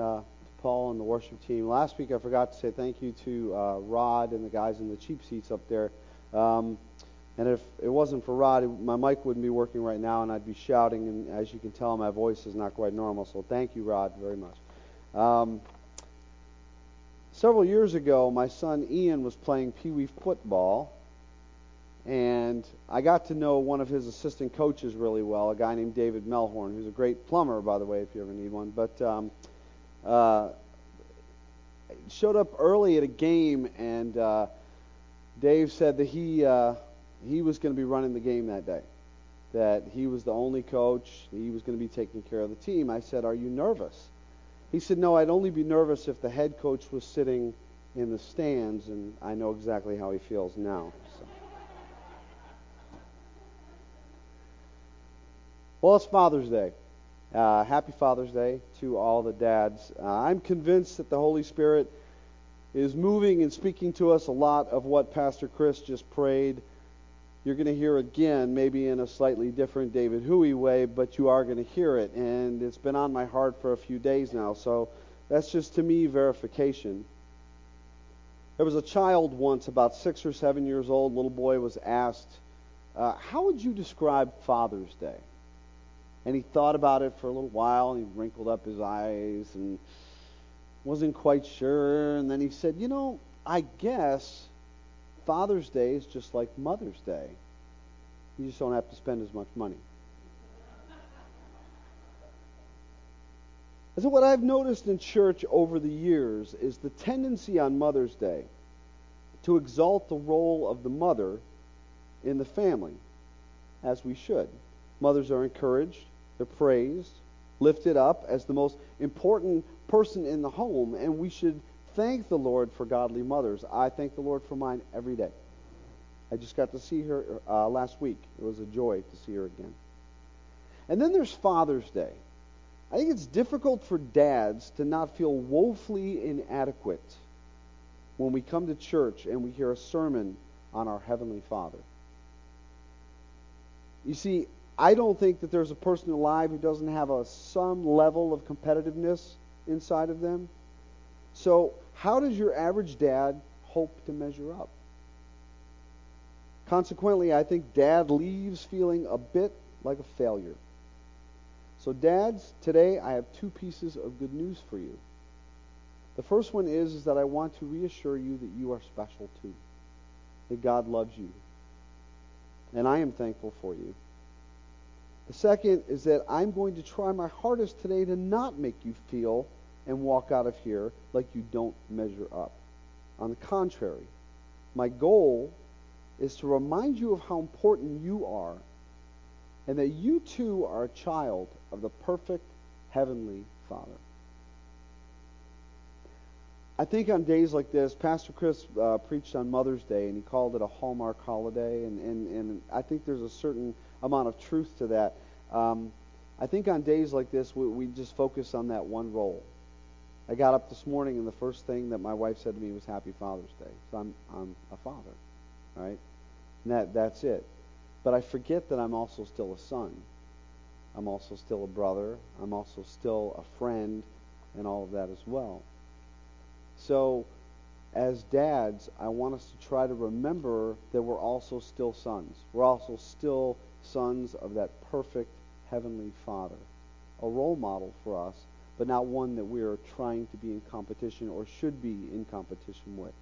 uh, to Paul and the worship team. Last week I forgot to say thank you to uh, Rod and the guys in the cheap seats up there. Um, and if it wasn't for Rod, my mic wouldn't be working right now, and I'd be shouting. And as you can tell, my voice is not quite normal. So thank you, Rod, very much. Um, several years ago, my son Ian was playing Pee Wee football, and I got to know one of his assistant coaches really well, a guy named David Melhorn, who's a great plumber, by the way, if you ever need one. But um, uh, showed up early at a game, and uh, Dave said that he uh, he was going to be running the game that day, that he was the only coach, he was going to be taking care of the team. I said, "Are you nervous?" He said, "No, I'd only be nervous if the head coach was sitting in the stands, and I know exactly how he feels now." So. Well, it's Father's Day. Uh, happy Father's Day to all the dads. Uh, I'm convinced that the Holy Spirit is moving and speaking to us a lot of what Pastor Chris just prayed. You're going to hear again, maybe in a slightly different David Huey way, but you are going to hear it. And it's been on my heart for a few days now. So that's just to me verification. There was a child once, about six or seven years old, little boy was asked, uh, How would you describe Father's Day? And he thought about it for a little while, and he wrinkled up his eyes and wasn't quite sure. And then he said, You know, I guess Father's Day is just like Mother's Day. You just don't have to spend as much money. so, what I've noticed in church over the years is the tendency on Mother's Day to exalt the role of the mother in the family, as we should. Mothers are encouraged, they're praised, lifted up as the most important person in the home, and we should thank the Lord for godly mothers. I thank the Lord for mine every day. I just got to see her uh, last week. It was a joy to see her again. And then there's Father's Day. I think it's difficult for dads to not feel woefully inadequate when we come to church and we hear a sermon on our Heavenly Father. You see, I don't think that there's a person alive who doesn't have a some level of competitiveness inside of them. So, how does your average dad hope to measure up? Consequently, I think dad leaves feeling a bit like a failure. So, dads, today I have two pieces of good news for you. The first one is, is that I want to reassure you that you are special too, that God loves you. And I am thankful for you. The second is that I'm going to try my hardest today to not make you feel and walk out of here like you don't measure up. On the contrary, my goal is to remind you of how important you are and that you too are a child of the perfect heavenly Father. I think on days like this, Pastor Chris uh, preached on Mother's Day and he called it a Hallmark holiday, and, and, and I think there's a certain amount of truth to that. Um, I think on days like this, we, we just focus on that one role. I got up this morning, and the first thing that my wife said to me was Happy Father's Day. So I'm, I'm a father, right? And that, that's it. But I forget that I'm also still a son. I'm also still a brother. I'm also still a friend, and all of that as well. So, as dads, I want us to try to remember that we're also still sons. We're also still sons of that perfect Heavenly Father. A role model for us, but not one that we are trying to be in competition or should be in competition with.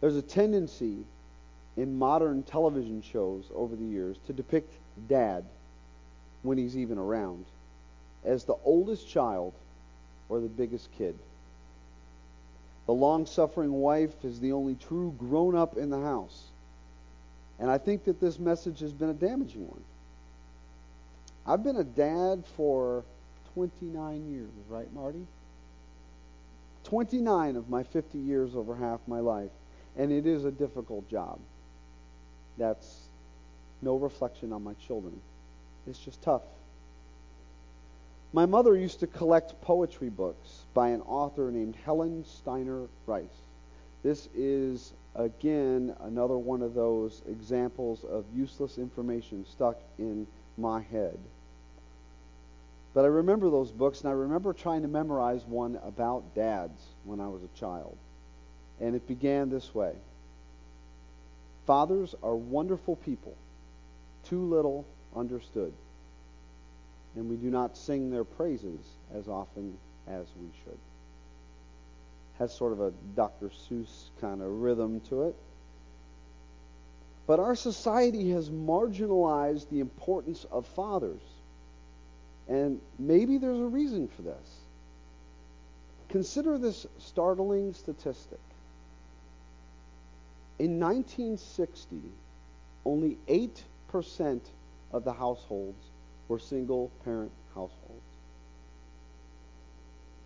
There's a tendency in modern television shows over the years to depict dad, when he's even around, as the oldest child or the biggest kid. The long suffering wife is the only true grown up in the house. And I think that this message has been a damaging one. I've been a dad for 29 years, right, Marty? 29 of my 50 years over half my life. And it is a difficult job. That's no reflection on my children. It's just tough. My mother used to collect poetry books by an author named Helen Steiner Rice. This is again, another one of those examples of useless information stuck in my head. But I remember those books, and I remember trying to memorize one about dads when I was a child. And it began this way Fathers are wonderful people, too little understood. And we do not sing their praises as often as we should. Has sort of a Dr. Seuss kind of rhythm to it. But our society has marginalized the importance of fathers. And maybe there's a reason for this. Consider this startling statistic. In 1960, only 8% of the households were single parent households.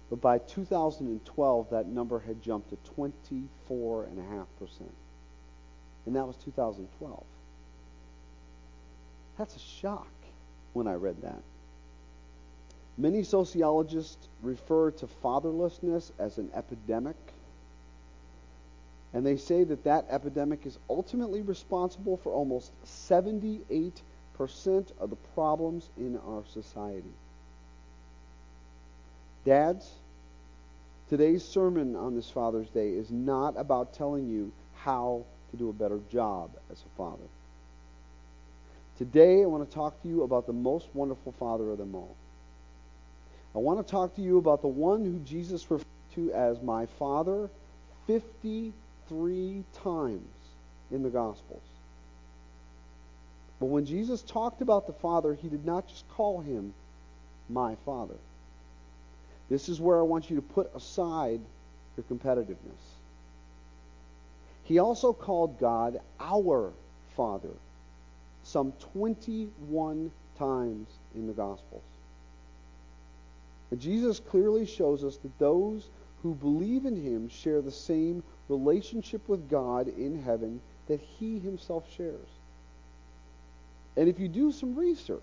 But by 2012, that number had jumped to 24.5%. And that was 2012. That's a shock when I read that. Many sociologists refer to fatherlessness as an epidemic. And they say that that epidemic is ultimately responsible for almost 78% of the problems in our society. Dads, today's sermon on this Father's Day is not about telling you how to do a better job as a father. Today, I want to talk to you about the most wonderful father of them all. I want to talk to you about the one who Jesus referred to as my Father 53 times in the Gospels. But when Jesus talked about the Father, he did not just call him my Father. This is where I want you to put aside your competitiveness. He also called God our Father some 21 times in the Gospels. But Jesus clearly shows us that those who believe in him share the same relationship with God in heaven that he himself shares. And if you do some research,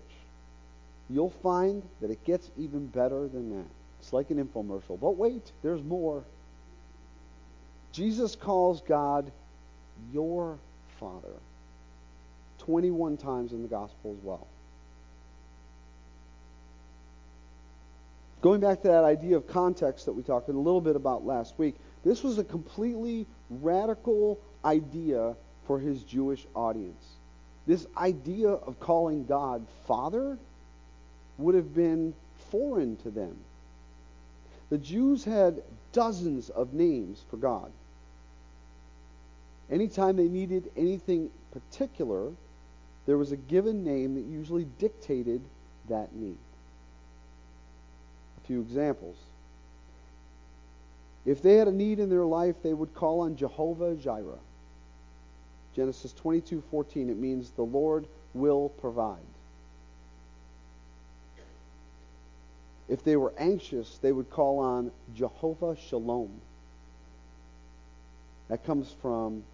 you'll find that it gets even better than that. It's like an infomercial. But wait, there's more. Jesus calls God your Father 21 times in the gospel as well. Going back to that idea of context that we talked a little bit about last week, this was a completely radical idea for his Jewish audience. This idea of calling God Father would have been foreign to them. The Jews had dozens of names for God. Anytime they needed anything particular, there was a given name that usually dictated that need A few examples. If they had a need in their life, they would call on Jehovah Jireh. Genesis 22:14 it means the Lord will provide. If they were anxious, they would call on Jehovah Shalom. That comes from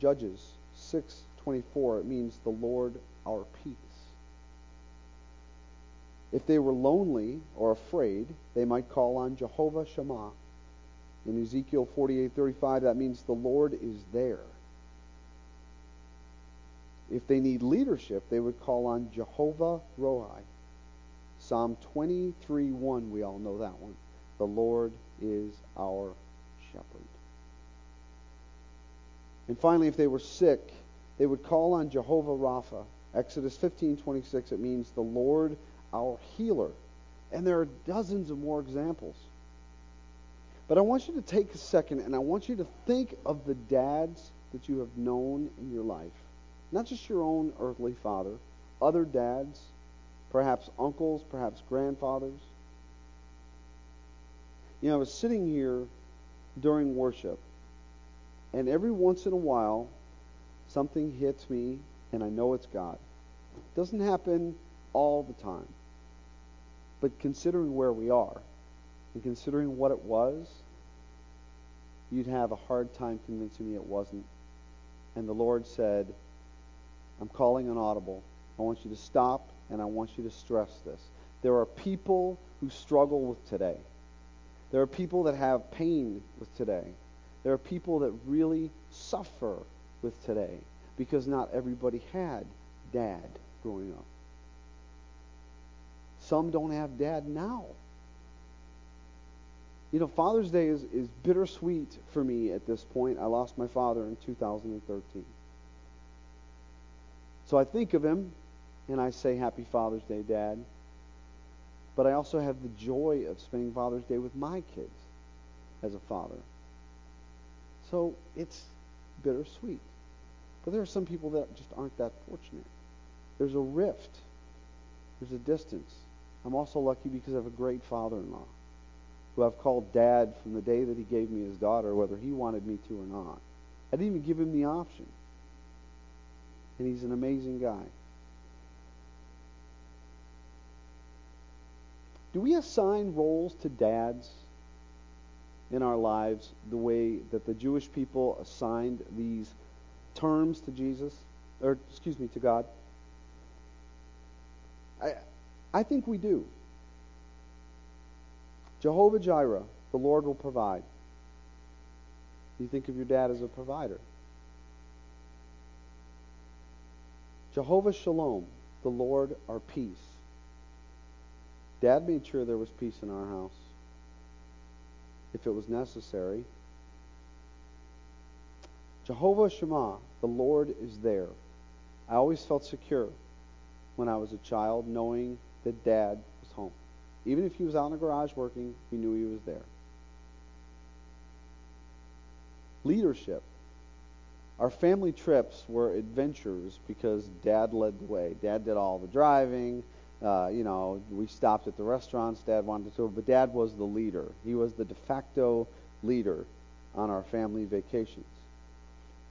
Judges 6:24. It means the Lord our peace. If they were lonely or afraid, they might call on Jehovah Shammah. In Ezekiel 48:35, that means the Lord is there. If they need leadership, they would call on Jehovah Rohi. Psalm 23:1, we all know that one. The Lord is our shepherd. And finally, if they were sick, they would call on Jehovah Rapha. Exodus 15:26, it means the Lord our healer. And there are dozens of more examples. But I want you to take a second and I want you to think of the dads that you have known in your life. Not just your own earthly father, other dads, perhaps uncles, perhaps grandfathers. You know, I was sitting here during worship, and every once in a while, something hits me, and I know it's God. It doesn't happen all the time. But considering where we are and considering what it was, you'd have a hard time convincing me it wasn't. And the Lord said, I'm calling an audible. I want you to stop and I want you to stress this. There are people who struggle with today. There are people that have pain with today. There are people that really suffer with today because not everybody had dad growing up some don't have dad now. You know, Father's Day is, is bittersweet for me at this point. I lost my father in 2013. So I think of him and I say, Happy Father's Day, Dad. But I also have the joy of spending Father's Day with my kids as a father. So it's bittersweet. But there are some people that just aren't that fortunate. There's a rift, there's a distance. I'm also lucky because I have a great father in law who I've called dad from the day that he gave me his daughter, whether he wanted me to or not. I didn't even give him the option. And he's an amazing guy. Do we assign roles to dads in our lives the way that the Jewish people assigned these terms to Jesus, or excuse me, to God? I, I think we do. Jehovah Jireh, the Lord will provide. You think of your dad as a provider. Jehovah Shalom, the Lord our peace. Dad made sure there was peace in our house if it was necessary. Jehovah Shammah, the Lord is there. I always felt secure when I was a child knowing that Dad was home. Even if he was out in the garage working, we knew he was there. Leadership. Our family trips were adventures because Dad led the way. Dad did all the driving. Uh, you know, we stopped at the restaurants. Dad wanted to, but Dad was the leader. He was the de facto leader on our family vacations.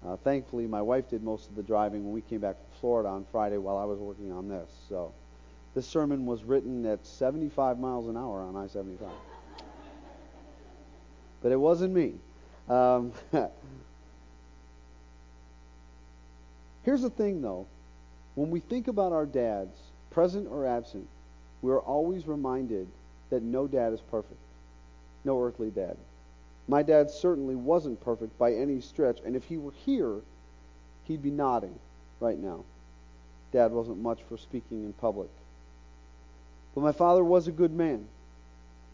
Uh, thankfully, my wife did most of the driving when we came back from Florida on Friday while I was working on this. So, this sermon was written at 75 miles an hour on I-75. but it wasn't me. Um, here's the thing, though. When we think about our dads, present or absent, we are always reminded that no dad is perfect. No earthly dad. My dad certainly wasn't perfect by any stretch, and if he were here, he'd be nodding right now. Dad wasn't much for speaking in public. But my father was a good man.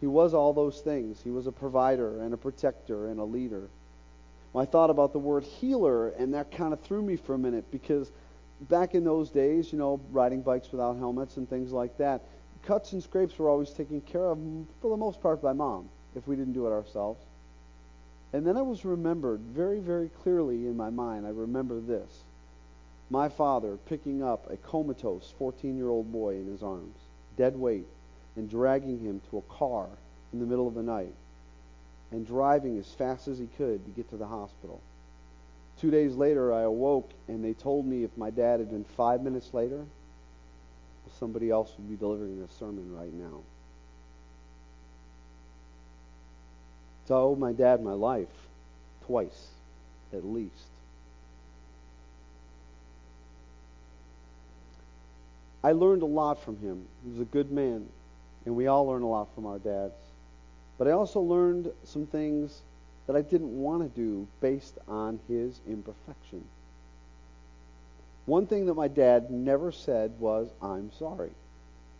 He was all those things. He was a provider and a protector and a leader. When I thought about the word healer, and that kind of threw me for a minute because back in those days, you know, riding bikes without helmets and things like that, cuts and scrapes were always taken care of for the most part by mom if we didn't do it ourselves. And then I was remembered very, very clearly in my mind. I remember this. My father picking up a comatose 14 year old boy in his arms, dead weight, and dragging him to a car in the middle of the night, and driving as fast as he could to get to the hospital. Two days later, I awoke and they told me if my dad had been five minutes later, somebody else would be delivering this sermon right now. So I owe my dad my life twice, at least. I learned a lot from him. He was a good man, and we all learn a lot from our dads. But I also learned some things that I didn't want to do based on his imperfection. One thing that my dad never said was, I'm sorry.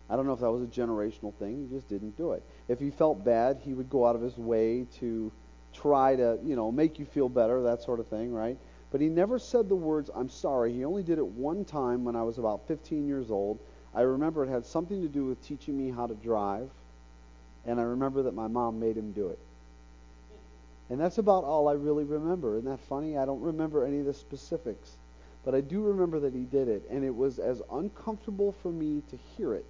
I don't know if that was a generational thing. He just didn't do it. If he felt bad, he would go out of his way to try to, you know, make you feel better, that sort of thing, right? But he never said the words, I'm sorry. He only did it one time when I was about 15 years old. I remember it had something to do with teaching me how to drive. And I remember that my mom made him do it. And that's about all I really remember. Isn't that funny? I don't remember any of the specifics. But I do remember that he did it. And it was as uncomfortable for me to hear it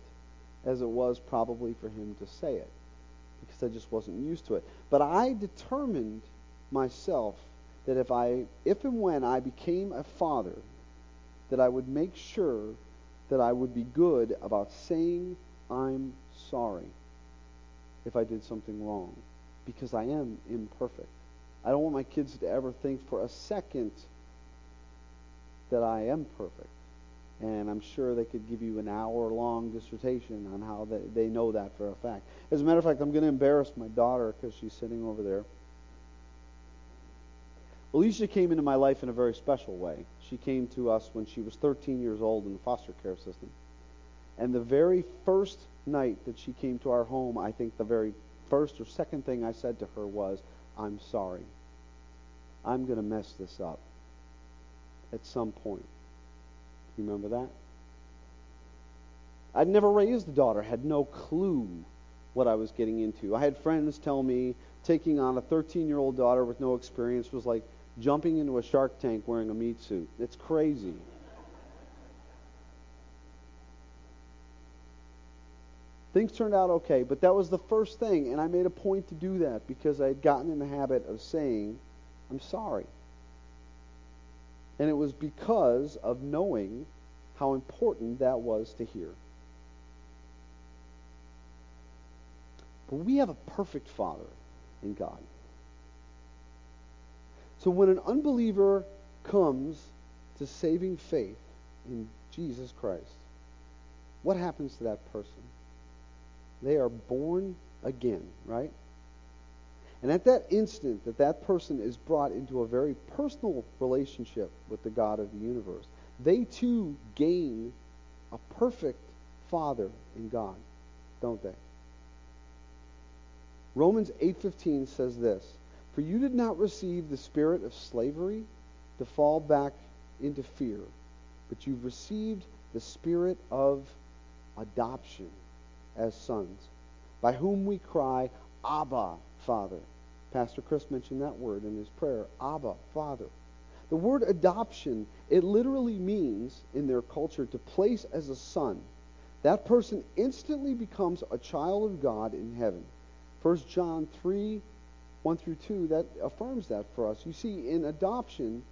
as it was probably for him to say it. Because I just wasn't used to it. But I determined myself that if I if and when I became a father, that I would make sure that I would be good about saying I'm sorry if I did something wrong because I am imperfect. I don't want my kids to ever think for a second that I am perfect. And I'm sure they could give you an hour long dissertation on how they, they know that for a fact. As a matter of fact, I'm going to embarrass my daughter because she's sitting over there. Alicia came into my life in a very special way. She came to us when she was 13 years old in the foster care system. And the very first night that she came to our home, I think the very first or second thing I said to her was, I'm sorry. I'm going to mess this up at some point. You remember that? I'd never raised a daughter, had no clue what I was getting into. I had friends tell me taking on a 13 year old daughter with no experience was like jumping into a shark tank wearing a meat suit. It's crazy. Things turned out okay, but that was the first thing, and I made a point to do that because I had gotten in the habit of saying, I'm sorry. And it was because of knowing how important that was to hear. But we have a perfect Father in God. So when an unbeliever comes to saving faith in Jesus Christ, what happens to that person? They are born again, right? And at that instant that that person is brought into a very personal relationship with the God of the universe, they too gain a perfect Father in God, don't they? Romans 8:15 says this, "For you did not receive the spirit of slavery to fall back into fear, but you've received the spirit of adoption as sons, by whom we cry, Abba, Father. Pastor Chris mentioned that word in his prayer, Abba, Father. The word adoption, it literally means, in their culture, to place as a son. That person instantly becomes a child of God in heaven. 1 John 3, 1 through 2, that affirms that for us. You see, in adoption,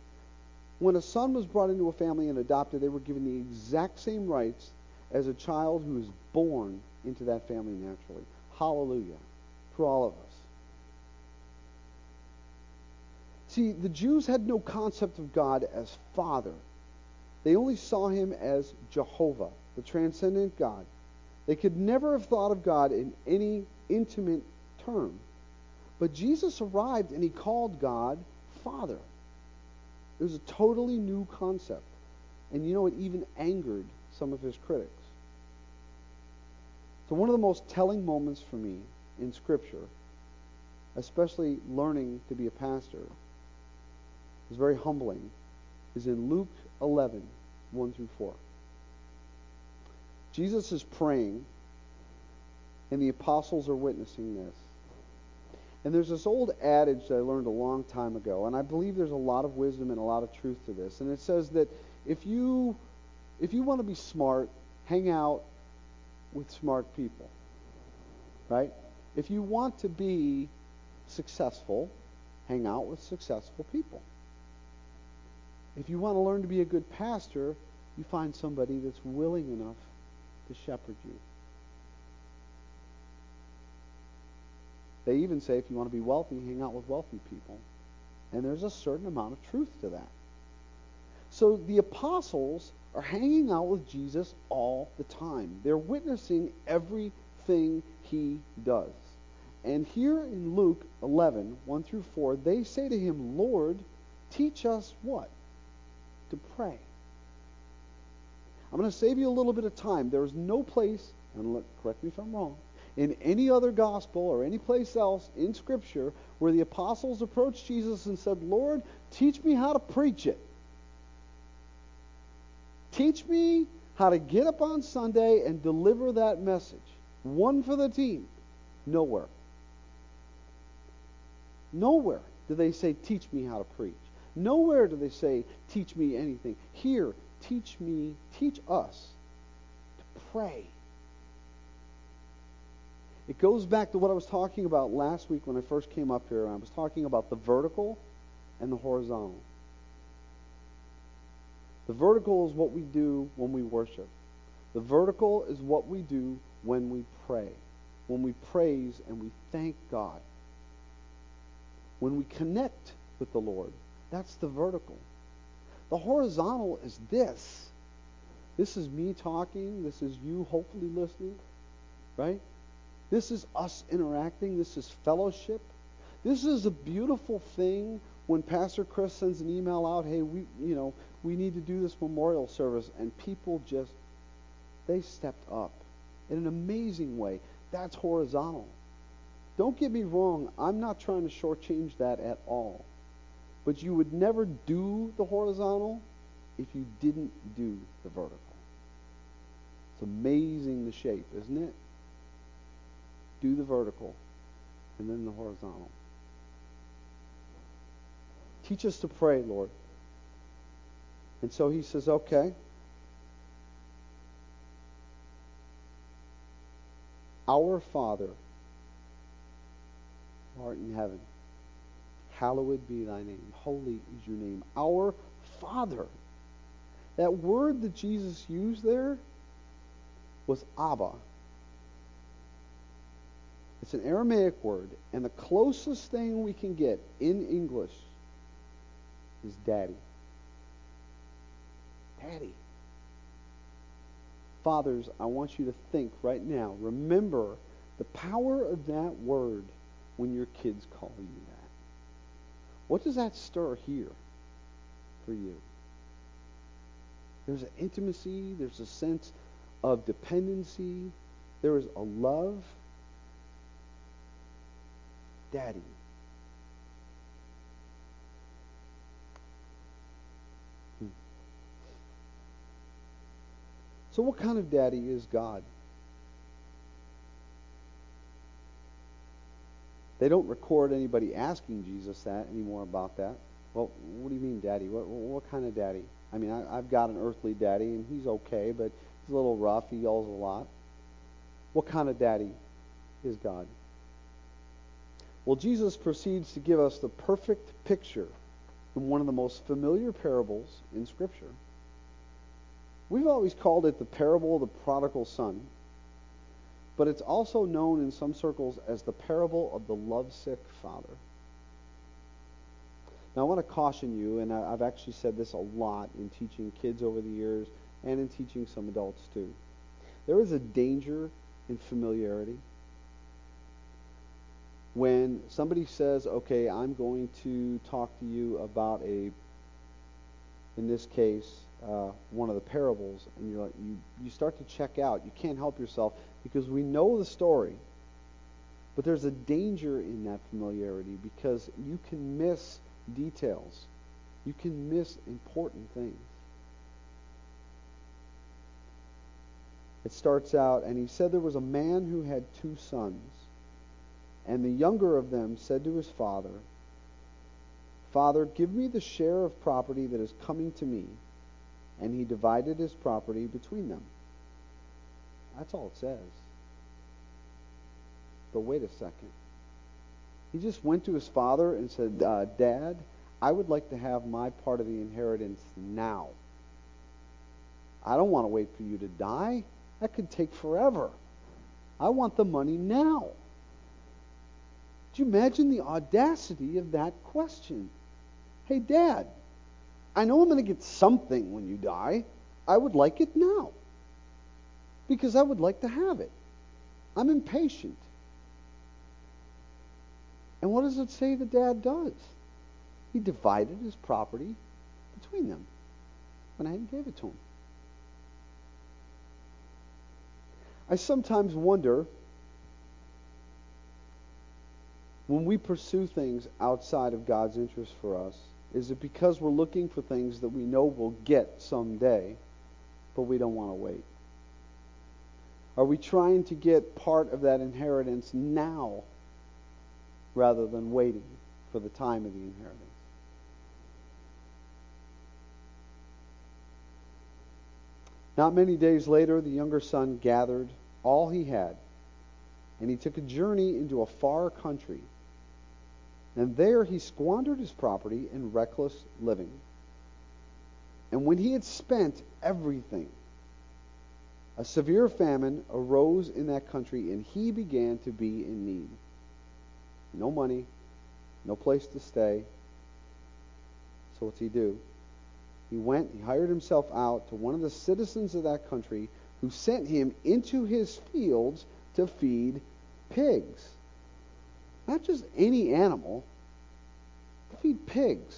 when a son was brought into a family and adopted, they were given the exact same rights as a child who is born into that family naturally. Hallelujah. For all of us. See, the Jews had no concept of God as Father. They only saw him as Jehovah, the transcendent God. They could never have thought of God in any intimate term. But Jesus arrived and he called God Father. It was a totally new concept. And you know, it even angered some of his critics. So, one of the most telling moments for me in Scripture, especially learning to be a pastor, is very humbling, is in Luke 11, 1 through 4. Jesus is praying, and the apostles are witnessing this. And there's this old adage that I learned a long time ago, and I believe there's a lot of wisdom and a lot of truth to this. And it says that if you if you want to be smart, hang out with smart people. Right? If you want to be successful, hang out with successful people. If you want to learn to be a good pastor, you find somebody that's willing enough to shepherd you. They even say if you want to be wealthy, hang out with wealthy people. And there's a certain amount of truth to that. So the apostles are hanging out with Jesus all the time. They're witnessing everything he does. And here in Luke 11, 1 through 4, they say to him, Lord, teach us what? To pray. I'm going to save you a little bit of time. There is no place, and let, correct me if I'm wrong, in any other gospel or any place else in Scripture where the apostles approached Jesus and said, Lord, teach me how to preach it. Teach me how to get up on Sunday and deliver that message. One for the team. Nowhere. Nowhere do they say, Teach me how to preach. Nowhere do they say, Teach me anything. Here, teach me, teach us to pray. It goes back to what I was talking about last week when I first came up here. I was talking about the vertical and the horizontal. The vertical is what we do when we worship. The vertical is what we do when we pray, when we praise and we thank God. When we connect with the Lord, that's the vertical. The horizontal is this. This is me talking. This is you hopefully listening, right? This is us interacting. This is fellowship. This is a beautiful thing when Pastor Chris sends an email out, hey, we, you know, we need to do this memorial service, and people just, they stepped up in an amazing way. That's horizontal. Don't get me wrong, I'm not trying to shortchange that at all. But you would never do the horizontal if you didn't do the vertical. It's amazing the shape, isn't it? Do the vertical and then the horizontal. Teach us to pray, Lord. And so he says, okay. Our Father, art in heaven, hallowed be thy name. Holy is your name. Our Father. That word that Jesus used there was Abba. It's an Aramaic word, and the closest thing we can get in English is daddy. Daddy. Fathers, I want you to think right now. Remember the power of that word when your kids call you that. What does that stir here for you? There's an intimacy, there's a sense of dependency, there is a love. Daddy. So, what kind of daddy is God? They don't record anybody asking Jesus that anymore about that. Well, what do you mean, daddy? What, what kind of daddy? I mean, I, I've got an earthly daddy, and he's okay, but he's a little rough. He yells a lot. What kind of daddy is God? Well, Jesus proceeds to give us the perfect picture in one of the most familiar parables in Scripture. We've always called it the parable of the prodigal son, but it's also known in some circles as the parable of the lovesick father. Now, I want to caution you, and I've actually said this a lot in teaching kids over the years and in teaching some adults too. There is a danger in familiarity. When somebody says, okay, I'm going to talk to you about a, in this case, uh, one of the parables, and you're like, you, you start to check out. You can't help yourself because we know the story. But there's a danger in that familiarity because you can miss details. You can miss important things. It starts out, and he said there was a man who had two sons. And the younger of them said to his father, Father, give me the share of property that is coming to me. And he divided his property between them. That's all it says. But wait a second. He just went to his father and said, uh, Dad, I would like to have my part of the inheritance now. I don't want to wait for you to die. That could take forever. I want the money now. Do you imagine the audacity of that question? Hey, Dad, I know I'm going to get something when you die. I would like it now because I would like to have it. I'm impatient. And what does it say the dad does? He divided his property between them. Ahead and gave it to him. I sometimes wonder when we pursue things outside of God's interest for us, is it because we're looking for things that we know we'll get someday, but we don't want to wait? Are we trying to get part of that inheritance now rather than waiting for the time of the inheritance. Not many days later, the younger son gathered all he had, and he took a journey into a far country. And there he squandered his property in reckless living. And when he had spent everything, a severe famine arose in that country, and he began to be in need no money, no place to stay. So what's he do? He went, he hired himself out to one of the citizens of that country who sent him into his fields to feed pigs. Not just any animal, feed pigs.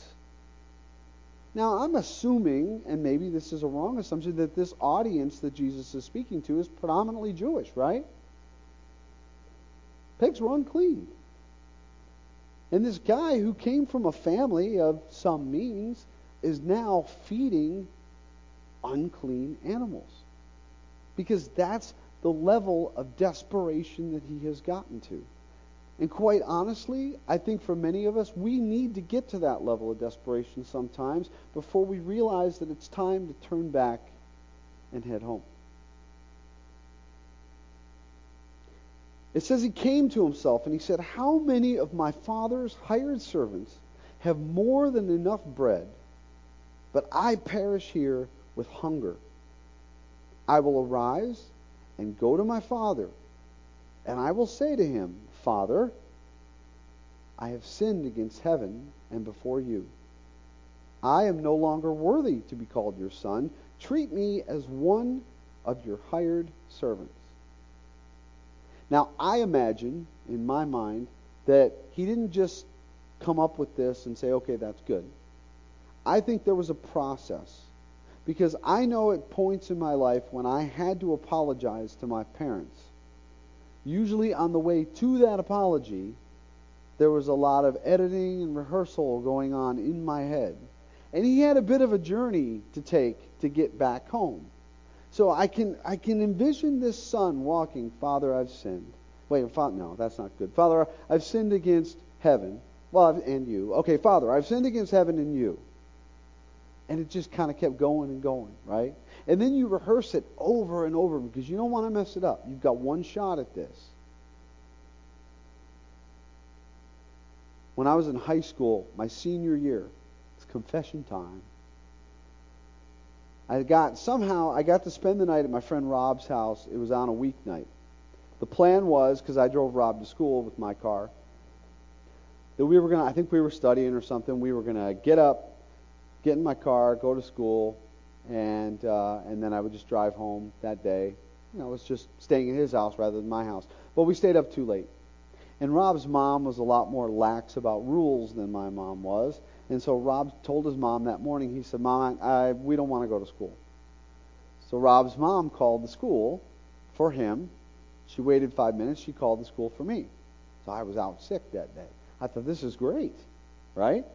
Now, I'm assuming, and maybe this is a wrong assumption, that this audience that Jesus is speaking to is predominantly Jewish, right? Pigs were unclean. And this guy who came from a family of some means is now feeding unclean animals. Because that's the level of desperation that he has gotten to. And quite honestly, I think for many of us, we need to get to that level of desperation sometimes before we realize that it's time to turn back and head home. It says he came to himself and he said, How many of my father's hired servants have more than enough bread, but I perish here with hunger? I will arise and go to my father, and I will say to him, Father, I have sinned against heaven and before you. I am no longer worthy to be called your son. Treat me as one of your hired servants. Now, I imagine in my mind that he didn't just come up with this and say, okay, that's good. I think there was a process. Because I know at points in my life when I had to apologize to my parents usually on the way to that apology, there was a lot of editing and rehearsal going on in my head. And he had a bit of a journey to take to get back home. So I can I can envision this son walking, Father, I've sinned. Wait, Father, no, that's not good. Father, I've sinned against heaven. Well, and you. Okay, Father, I've sinned against heaven and you. And it just kind of kept going and going, right? And then you rehearse it over and over because you don't want to mess it up. You've got one shot at this. When I was in high school, my senior year, it's confession time. I got somehow I got to spend the night at my friend Rob's house. It was on a weeknight. The plan was because I drove Rob to school with my car that we were gonna. I think we were studying or something. We were gonna get up, get in my car, go to school, and uh, and then I would just drive home that day. You know, I was just staying at his house rather than my house. But we stayed up too late. And Rob's mom was a lot more lax about rules than my mom was. And so Rob told his mom that morning, he said, Mom, I, we don't want to go to school. So Rob's mom called the school for him. She waited five minutes. She called the school for me. So I was out sick that day. I thought, this is great, right?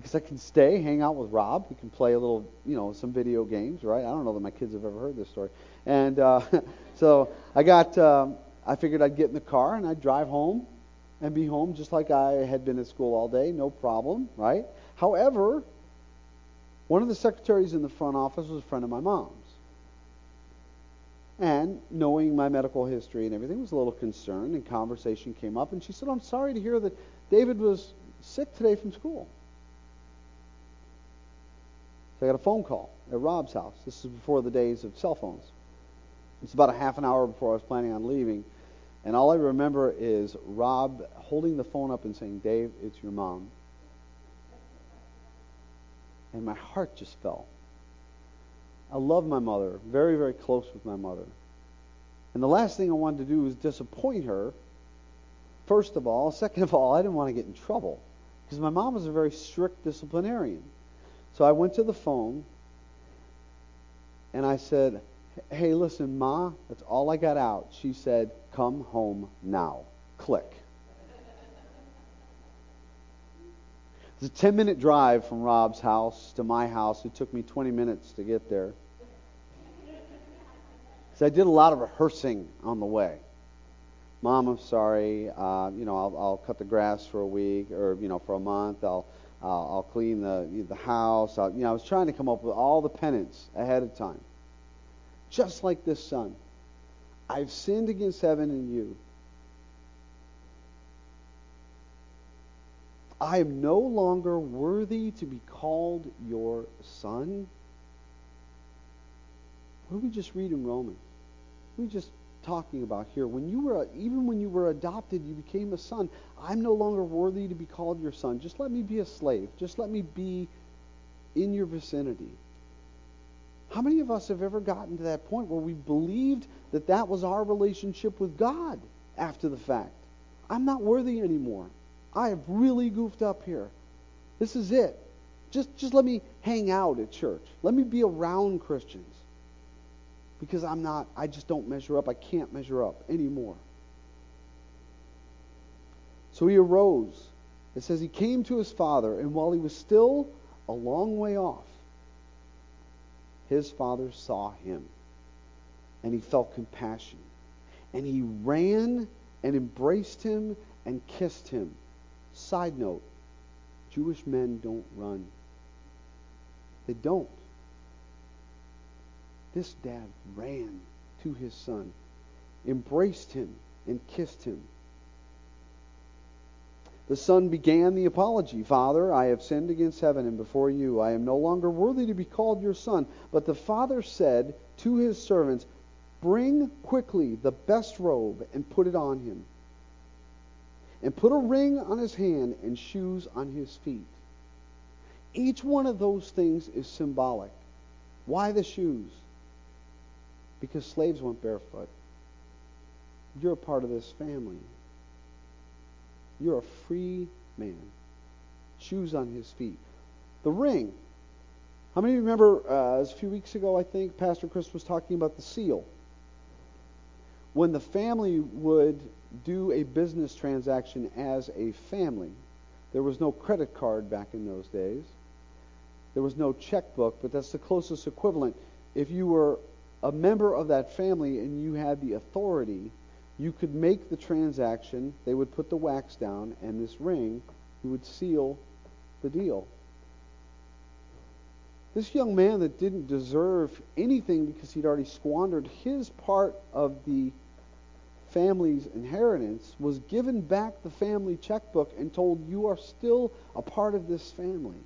Because I can stay, hang out with Rob. We can play a little, you know, some video games, right? I don't know that my kids have ever heard this story. And uh, so I got, um, I figured I'd get in the car and I'd drive home and be home just like I had been at school all day, no problem, right? However, one of the secretaries in the front office was a friend of my mom's. And knowing my medical history and everything, was a little concerned, and conversation came up, and she said, I'm sorry to hear that David was sick today from school. So I got a phone call at Rob's house. This is before the days of cell phones. It's about a half an hour before I was planning on leaving. And all I remember is Rob holding the phone up and saying, Dave, it's your mom. And my heart just fell. I love my mother, very, very close with my mother. And the last thing I wanted to do was disappoint her, first of all. Second of all, I didn't want to get in trouble because my mom was a very strict disciplinarian. So I went to the phone and I said, Hey, listen, Ma, that's all I got out. She said, Come home now. Click. It's a 10 minute drive from Rob's house to my house. It took me 20 minutes to get there. So I did a lot of rehearsing on the way. Mom, I'm sorry. Uh, you know, I'll, I'll cut the grass for a week or, you know, for a month. I'll uh, I'll clean the the house. I'll, you know, I was trying to come up with all the penance ahead of time. Just like this son, I've sinned against heaven and you. I am no longer worthy to be called your son. What did we just read in Romans? We just talking about here. When you were, even when you were adopted, you became a son. I'm no longer worthy to be called your son. Just let me be a slave. Just let me be in your vicinity. How many of us have ever gotten to that point where we believed that that was our relationship with God after the fact? I'm not worthy anymore. I have really goofed up here. This is it. just, just let me hang out at church. Let me be around Christians. Because I'm not, I just don't measure up. I can't measure up anymore. So he arose. It says he came to his father, and while he was still a long way off, his father saw him, and he felt compassion. And he ran and embraced him and kissed him. Side note Jewish men don't run. They don't. This dad ran to his son, embraced him, and kissed him. The son began the apology Father, I have sinned against heaven and before you. I am no longer worthy to be called your son. But the father said to his servants, Bring quickly the best robe and put it on him, and put a ring on his hand and shoes on his feet. Each one of those things is symbolic. Why the shoes? Because slaves went barefoot. You're a part of this family. You're a free man. Shoes on his feet. The ring. How many of you remember uh, a few weeks ago, I think, Pastor Chris was talking about the seal? When the family would do a business transaction as a family, there was no credit card back in those days. There was no checkbook, but that's the closest equivalent. If you were a member of that family and you had the authority you could make the transaction, they would put the wax down, and this ring, you would seal the deal. This young man that didn't deserve anything because he'd already squandered his part of the family's inheritance was given back the family checkbook and told, You are still a part of this family.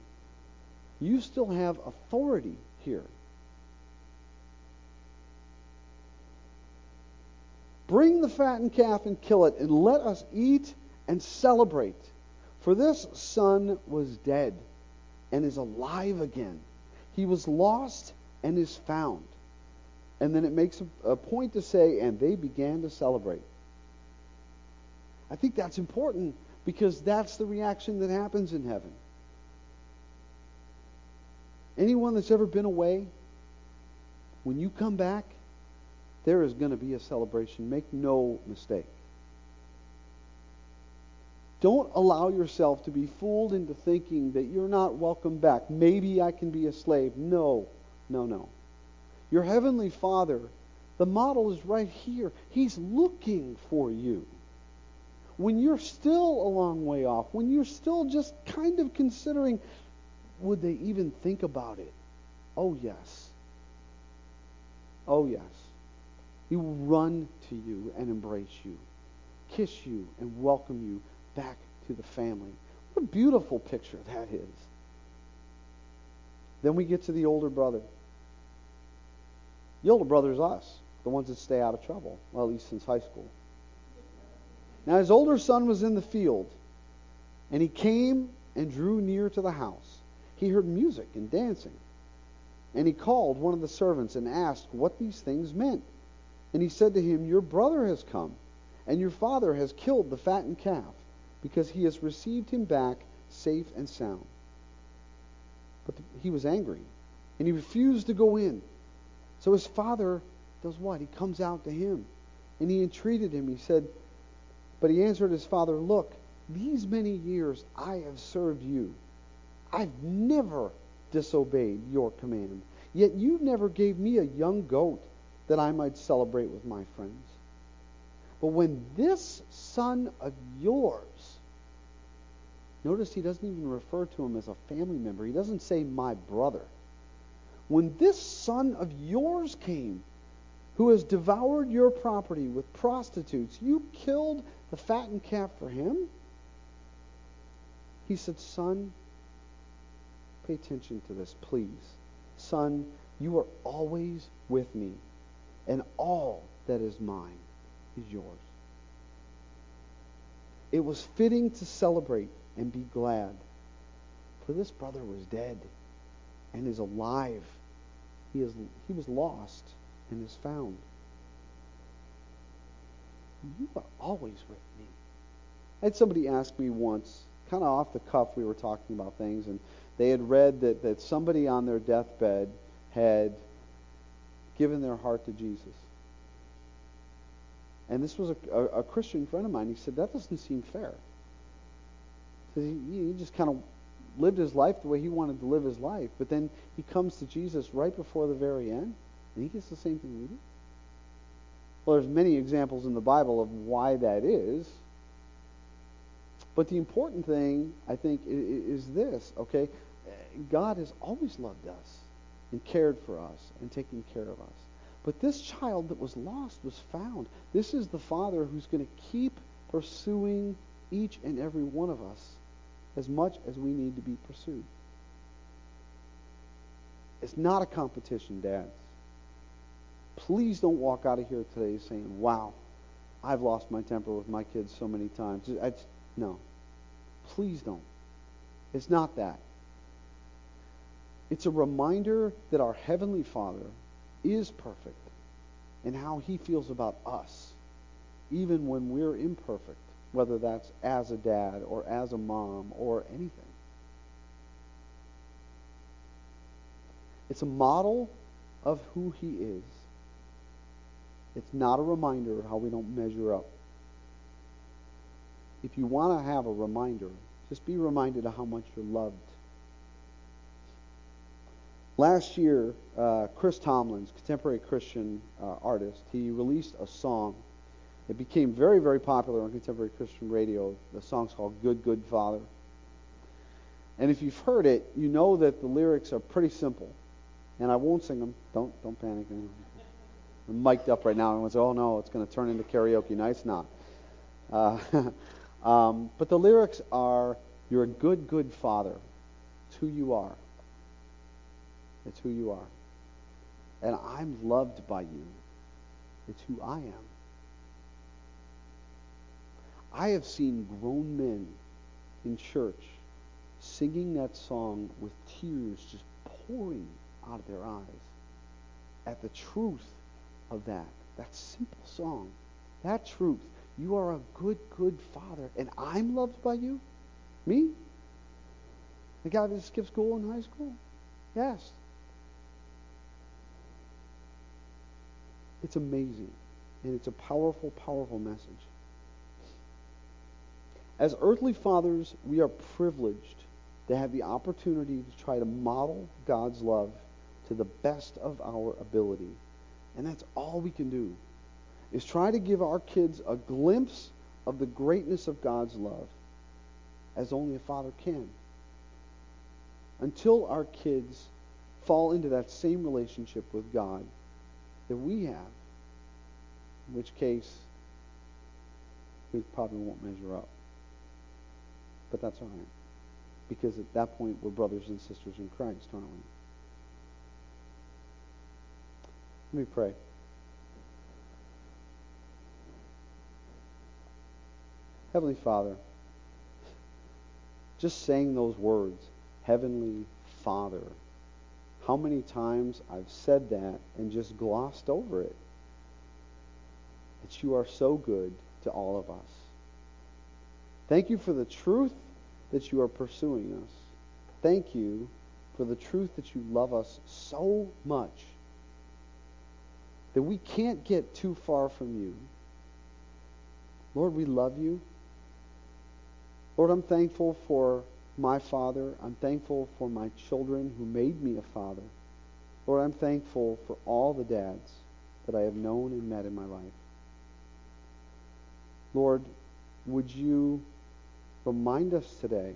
You still have authority here. Bring the fattened calf and kill it, and let us eat and celebrate. For this son was dead and is alive again. He was lost and is found. And then it makes a, a point to say, and they began to celebrate. I think that's important because that's the reaction that happens in heaven. Anyone that's ever been away, when you come back, there is going to be a celebration. Make no mistake. Don't allow yourself to be fooled into thinking that you're not welcome back. Maybe I can be a slave. No, no, no. Your Heavenly Father, the model is right here. He's looking for you. When you're still a long way off, when you're still just kind of considering, would they even think about it? Oh, yes. Oh, yes. He will run to you and embrace you, kiss you and welcome you back to the family. What a beautiful picture that is. Then we get to the older brother. The older brother is us, the ones that stay out of trouble, well, at least since high school. Now his older son was in the field, and he came and drew near to the house. He heard music and dancing. And he called one of the servants and asked what these things meant. And he said to him, Your brother has come, and your father has killed the fattened calf, because he has received him back safe and sound. But he was angry, and he refused to go in. So his father does what? He comes out to him, and he entreated him. He said, But he answered his father, Look, these many years I have served you. I've never disobeyed your command. Yet you never gave me a young goat that I might celebrate with my friends. But when this son of yours, notice he doesn't even refer to him as a family member, he doesn't say my brother. When this son of yours came, who has devoured your property with prostitutes, you killed the fattened calf for him? He said, Son, pay attention to this, please. Son, you are always with me and all that is mine is yours. It was fitting to celebrate and be glad, for this brother was dead and is alive. He, is, he was lost and is found. You are always with me. I had somebody ask me once, kind of off the cuff, we were talking about things, and They had read that, that somebody on their deathbed had given their heart to Jesus. And this was a, a, a Christian friend of mine. He said, That doesn't seem fair. He, he just kind of lived his life the way he wanted to live his life. But then he comes to Jesus right before the very end, and he gets the same thing we do. Well, there's many examples in the Bible of why that is. But the important thing, I think, is this, okay? God has always loved us and cared for us and taken care of us. But this child that was lost was found. This is the Father who's going to keep pursuing each and every one of us as much as we need to be pursued. It's not a competition, dads. Please don't walk out of here today saying, wow, I've lost my temper with my kids so many times. I, no. Please don't. It's not that. It's a reminder that our Heavenly Father is perfect and how He feels about us, even when we're imperfect, whether that's as a dad or as a mom or anything. It's a model of who He is. It's not a reminder of how we don't measure up. If you want to have a reminder, just be reminded of how much you're loved. Last year, uh, Chris Tomlins, contemporary Christian uh, artist, he released a song. It became very, very popular on contemporary Christian radio. The song's called Good, Good Father. And if you've heard it, you know that the lyrics are pretty simple. And I won't sing them. Don't, don't panic. I'm mic'd up right now. Everyone says, oh no, it's going to turn into karaoke night. It's not. Uh, um, but the lyrics are, you're a good, good father. It's who you are. It's who you are. And I'm loved by you. It's who I am. I have seen grown men in church singing that song with tears just pouring out of their eyes at the truth of that. That simple song. That truth. You are a good, good father, and I'm loved by you? Me? The guy that skipped school in high school? Yes. It's amazing. And it's a powerful, powerful message. As earthly fathers, we are privileged to have the opportunity to try to model God's love to the best of our ability. And that's all we can do is try to give our kids a glimpse of the greatness of God's love as only a father can. Until our kids fall into that same relationship with God that we have, in which case we probably won't measure up. But that's all right. Because at that point, we're brothers and sisters in Christ, aren't we? Let me pray. Heavenly Father, just saying those words, Heavenly Father, how many times I've said that and just glossed over it. That you are so good to all of us. Thank you for the truth that you are pursuing us. Thank you for the truth that you love us so much that we can't get too far from you. Lord, we love you. Lord, I'm thankful for my father. I'm thankful for my children who made me a father. Lord, I'm thankful for all the dads that I have known and met in my life. Lord, would you remind us today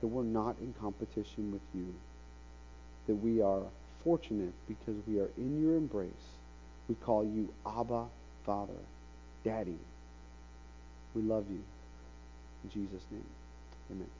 that we're not in competition with you, that we are fortunate because we are in your embrace. We call you Abba, Father, Daddy. We love you. In Jesus' name, amen.